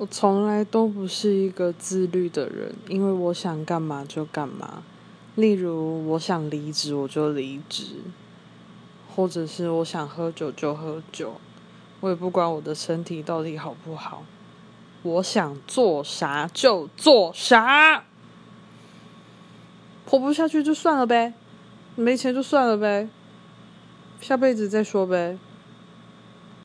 我从来都不是一个自律的人因为我想干嘛就干嘛。例如我想离职我就离职或者是我想喝酒就喝酒我也不管我的身体到底好不好我想做啥就做啥。活不下去就算了呗没钱就算了呗下辈子再说呗。